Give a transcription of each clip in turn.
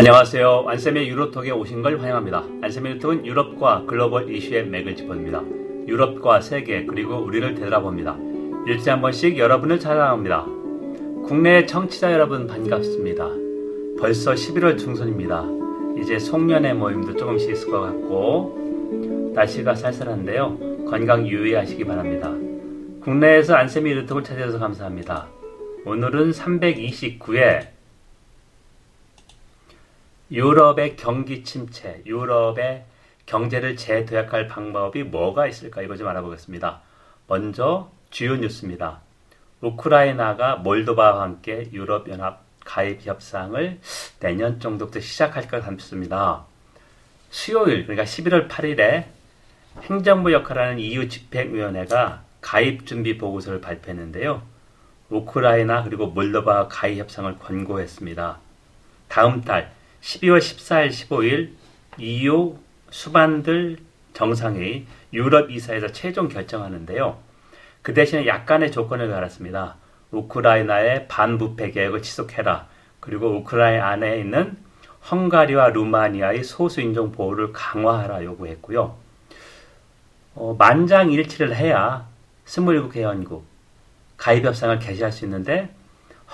안녕하세요. 안쌤의 유로톡에 오신 걸 환영합니다. 안쌤의 유로톡은 유럽과 글로벌 이슈의 맥을 짚어줍니다. 유럽과 세계 그리고 우리를 되돌아봅니다. 일주일에 한 번씩 여러분을 찾아갑니다. 국내 청취자 여러분 반갑습니다. 벌써 11월 중순입니다. 이제 송년회 모임도 조금씩 있을 것 같고 날씨가 쌀쌀한데요. 건강 유의하시기 바랍니다. 국내에서 안쌤의 유로톡을 찾아주셔서 감사합니다. 오늘은 329회 유럽의 경기 침체, 유럽의 경제를 재도약할 방법이 뭐가 있을까 이거 좀 알아보겠습니다. 먼저 주요 뉴스입니다. 우크라이나가 몰도바와 함께 유럽연합 가입 협상을 내년 정도부터 시작할 것 같습니다. 수요일, 그러니까 11월 8일에 행정부 역할을 하는 EU 집행위원회가 가입 준비 보고서를 발표했는데요. 우크라이나 그리고 몰도바 가입 협상을 권고했습니다. 다음 달 12월 14일, 15일 EU 수반들 정상회의 유럽 이사에서 최종 결정하는데요. 그 대신에 약간의 조건을 달았습니다. 우크라이나의 반부패 계획을 지속해라. 그리고 우크라이나 안에 있는 헝가리와 루마니아의 소수인종 보호를 강화하라 요구했고요. 어, 만장일치를 해야 27개연국 가입 협상을 개시할 수 있는데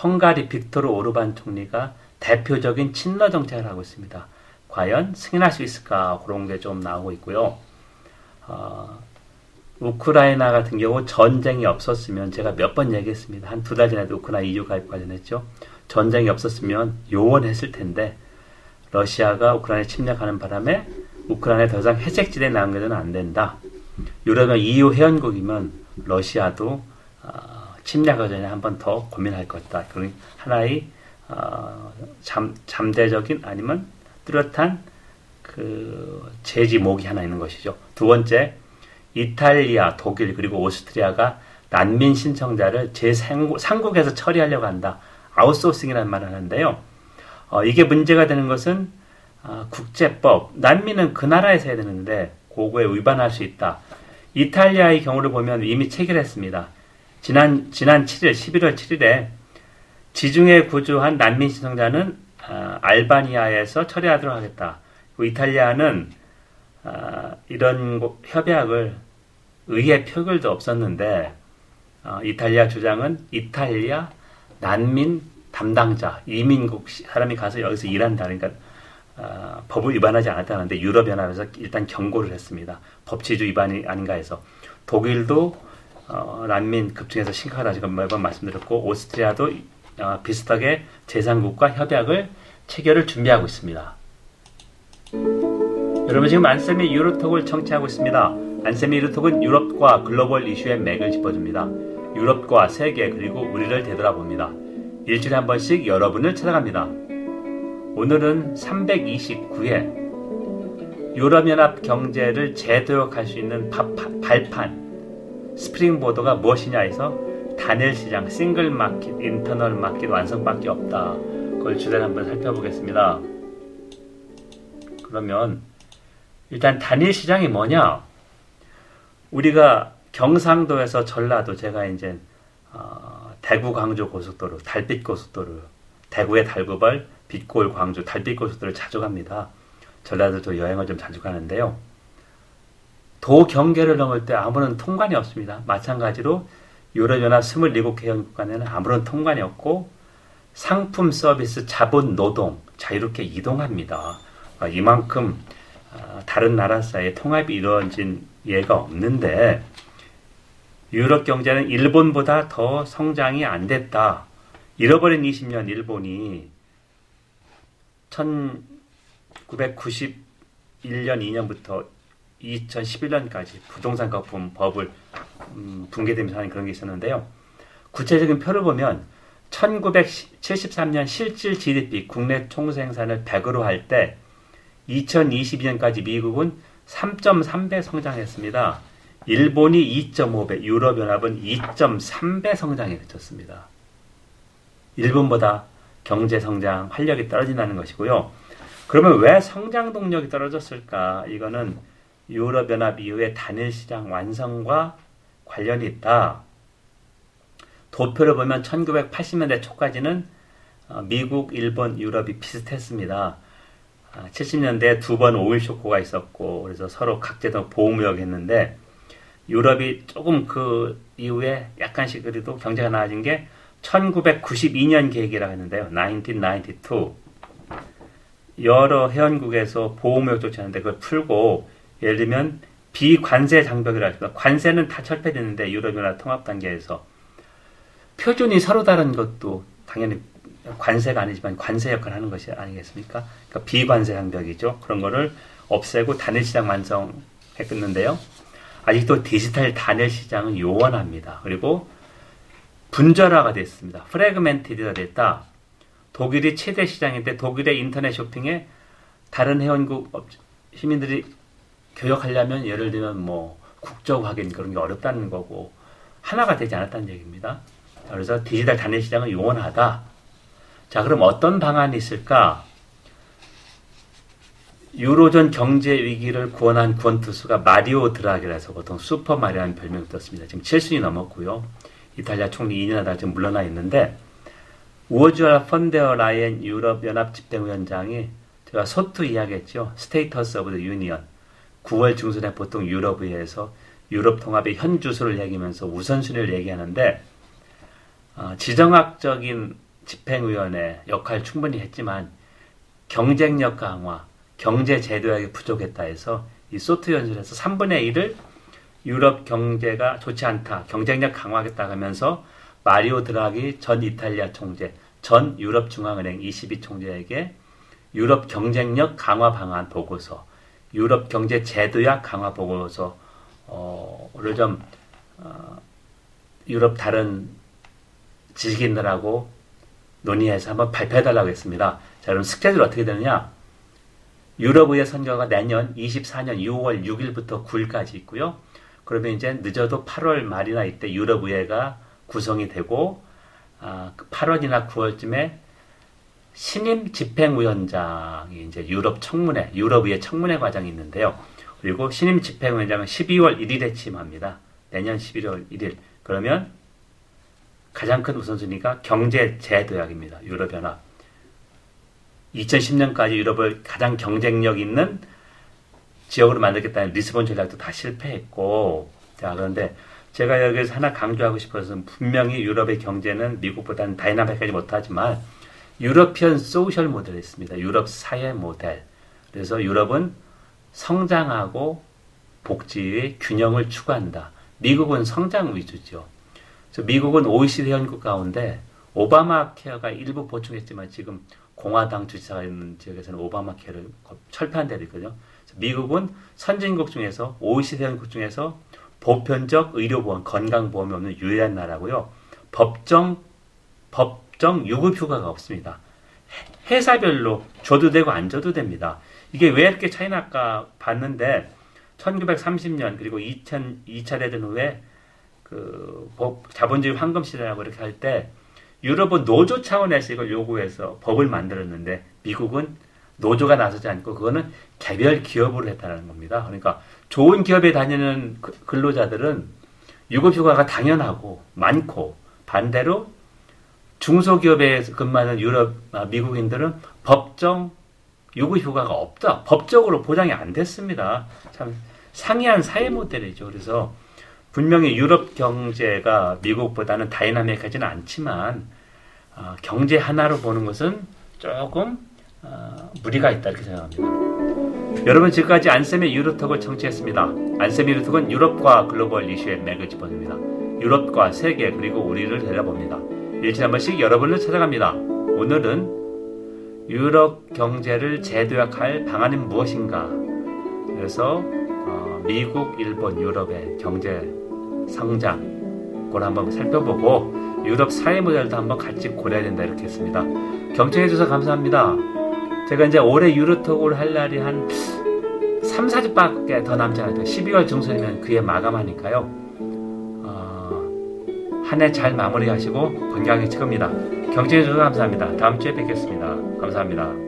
헝가리 빅토르 오르반 총리가 대표적인 친러 정책을 하고 있습니다. 과연 승인할 수 있을까 그런 게 좀 나오고 있고요. 어, 우크라이나 같은 경우 전쟁이 없었으면 제가 몇 번 얘기했습니다. 한 두 달 전에도 우크라이나 EU 가입 관련했죠. 전쟁이 없었으면 요원했을 텐데 러시아가 우크라이나 침략하는 바람에 우크라이나에 더 이상 회색지대에 남겨서는 안 된다. 유럽은 EU 회원국이면 러시아도 어, 침략하기 전에 한 번 더 고민할 것이다. 그런 하나의 어, 잠, 잠재적인 아니면 뚜렷한 그 제지목이 하나 있는 것이죠. 두 번째, 이탈리아, 독일 그리고 오스트리아가 난민 신청자를 제3국에서 처리하려고 한다. 아웃소싱이라는 말을 하는데요. 어, 이게 문제가 되는 것은 어, 국제법, 난민은 그 나라에서 해야 되는데 그거에 위반할 수 있다. 이탈리아의 경우를 보면 이미 체결했습니다. 지난 지난 7일, 11월 7일에 지중해 구조한 난민 신청자는 어, 알바니아에서 처리하도록 하겠다. 이탈리아는 어, 이런 협약을 의회 표결도 없었는데 어, 이탈리아 주장은 이탈리아 난민 담당자 이민국 사람이 가서 여기서 일한다 그러니까 어, 법을 위반하지 않았다는데 유럽연합에서 일단 경고를 했습니다. 법치주 위반이 아닌가 해서 독일도 어, 난민 급증해서 심각하다 지금 매번 말씀드렸고 오스트리아도 어, 비슷하게 제3국과 협약을 체결을 준비하고 있습니다. 여러분 지금 안쌤의 유로톡을 청취하고 있습니다. 안쌤의 유로톡은 유럽과 글로벌 이슈의 맥을 짚어줍니다. 유럽과 세계 그리고 우리를 되돌아봅니다. 일주일에 한 번씩 여러분을 찾아갑니다. 오늘은 329회 유럽연합 경제를 재도약할 수 있는 발판 스프링보드가 무엇이냐 해서 단일 시장, single market, internal market 완성밖에 없다. 그걸 주제를 한번 살펴보겠습니다. 그러면 일단 단일 시장이 뭐냐? 우리가 경상도에서 전라도 제가 이제 어, 대구 광주 고속도로, 달빛 고속도로, 대구의 달구벌, 빛골 광주, 달빛 고속도로를 자주 갑니다. 전라도도 여행을 좀 자주 가는데요. 도 경계를 넘을 때 아무런 통관이 없습니다. 마찬가지로 유럽연합 27개국 간에는 아무런 통관이 없고 상품 서비스 자본 노동 자유롭게 이동합니다. 아, 이만큼 아, 다른 나라 사이에 통합이 이루어진 예가 없는데 유럽 경제는 일본보다 더 성장이 안 됐다. 잃어버린 20년 일본이 1991년 2년부터 2011년까지 부동산 거품 법을 음, 붕괴되면서 하는 그런 게 있었는데요. 구체적인 표를 보면 1973년 실질 GDP 국내 총생산을 100으로 할 때 2022년까지 미국은 3.3배 성장했습니다. 일본이 2.5배, 유럽연합은 2.3배 성장에 그쳤습니다. 일본보다 경제 성장 활력이 떨어진다는 것이고요. 그러면 왜 성장 동력이 떨어졌을까? 이거는 유럽연합 이후의 단일 시장 완성과 관련이 있다. 도표를 보면 1980년대 초까지는 어, 미국, 일본, 유럽이 비슷했습니다. 70년대 두번 오일 쇼크가 있었고 그래서 서로 각제도 보호무역 했는데 유럽이 조금 그 이후에 약간씩 그래도 경제가 나아진 게 1992년 계획이라고 했는데요. 1992. 여러 회원국에서 보호무역 조치하는데 그걸 풀고 예를 들면 비관세 장벽이라 할까 관세는 다 철폐됐는데 유럽연합 통합 단계에서 표준이 서로 다른 것도 당연히 관세가 아니지만 관세 역할을 하는 것이 아니겠습니까? 그러니까 비관세 장벽이죠. 그런 거를 없애고 단일 시장 완성했겠는데요. 아직도 디지털 단일 시장은 요원합니다. 그리고 분절화가 됐습니다. 프레그멘티드가 됐다. 독일이 최대 시장인데 독일의 인터넷 쇼핑에 다른 회원국 시민들이 교역하려면 예를 들면 뭐 국적 확인 그런 게 어렵다는 거고 하나가 되지 않았다는 얘기입니다. 그래서 디지털 단일 시장은 요원하다. 자, 그럼 어떤 방안이 있을까? 유로존 경제 위기를 구원한 구원투수가 마리오 드라기라서 보통 슈퍼 마리오라는 별명을 얻었습니다. 지금 칠순이 넘었고요. 이탈리아 총리 2년 하다 지금 물러나 있는데 우르줄라 폰데어라이엔 유럽 연합 집행위원장이 제가 서두에 이야기했죠. State of the Union 9월 중순에 보통 유럽의회에서 유럽 통합의 현 주소를 얘기하면서 우선순위를 얘기하는데 어, 지정학적인 집행위원회 역할 충분히 했지만 경쟁력 강화, 경제 제도약이 부족했다 해서 이 소트 연설에서 3분의 1을 유럽 경제가 좋지 않다, 경쟁력 강화하겠다 하면서 마리오 드라기 전 이탈리아 총재, 전 유럽 중앙은행 22 총재에게 유럽 경쟁력 강화 방안 보고서, 유럽 경제 제도약 강화 보고서를 좀 어, 유럽 다른 지식인들하고 논의해서 한번 발표해달라고 했습니다. 자, 그럼 스케줄 어떻게 되느냐? 유럽의회 선거가 내년 24년 6월 6일부터 9일까지 있고요. 그러면 이제 늦어도 8월 말이나 이때 유럽의회가 구성이 되고 아, 8월이나 그 9월쯤에 신임 집행위원장이 이제 유럽 청문회, 유럽의회 청문회 과정이 있는데요. 그리고 신임 집행위원장은 12월 1일에 취임합니다. 내년 11월 1일. 그러면 가장 큰 우선순위가 경제 제도약입니다. 유럽연합. 2010년까지 유럽을 가장 경쟁력 있는 지역으로 만들겠다는 리스본 전략도 다 실패했고, 자, 그런데 제가 여기서 하나 강조하고 싶어서 분명히 유럽의 경제는 미국보다는 다이나믹하지 못하지만 European social model이 있습니다. 유럽 사회 모델. 그래서 유럽은 성장하고 복지의 균형을 추구한다. 미국은 성장 위주죠. 미국은 OECD 회원국 가운데 오바마 케어가 일부 보충했지만 지금 공화당 주지사가 있는 지역에서는 오바마 케어를 철폐한 데도 있거든요. 미국은 선진국 중에서 OECD 회원국 중에서 보편적 의료보험, 건강보험이 없는 유일한 나라고요. 법정 법 정 유급휴가가 없습니다. 회사별로 줘도 되고 안 줘도 됩니다. 이게 왜 이렇게 차이 날까 봤는데 1930년 그리고 2000 2차 대전 후에 그 자본주의 황금 시대라고 이렇게 할 때 유럽은 노조 차원에서 이걸 요구해서 법을 만들었는데 미국은 노조가 나서지 않고 그거는 개별 기업으로 했다는 겁니다. 그러니까 좋은 기업에 다니는 그 근로자들은 유급휴가가 당연하고 많고 반대로 중소기업에 근무하는 유럽 아, 미국인들은 법정 유급휴가가 없다. 법적으로 보장이 안 됐습니다. 참 상이한 사회 모델이죠. 그래서 분명히 유럽 경제가 미국보다는 다이나믹하지는 않지만 어, 경제 하나로 보는 것은 조금 어, 무리가 있다 이렇게 생각합니다. 여러분 지금까지 안쌤의 유로톡을 청취했습니다. 안쌤의 유로톡은 유럽과 글로벌 이슈의 맥을 짚어줍니다. 유럽과 세계 그리고 우리를 들여다봅니다. 일주일에 한 번씩 여러분을 찾아갑니다. 오늘은 유럽 경제를 재도약할 방안은 무엇인가? 그래서 어, 미국, 일본, 유럽의 경제 성장 그걸 한번 살펴보고 유럽 사회 모델도 한번 같이 고려해야 된다 이렇게 했습니다. 경청해 주셔서 감사합니다. 제가 이제 올해 유로톡을 할 날이 한 3, 4주밖에 더 남지 않아요. 12월 중순이면 그해 마감하니까요. 어, 한해 잘 마무리하시고 건강히 최고입니다. 경청해 주셔서 감사합니다. 다음 주에 뵙겠습니다. 감사합니다.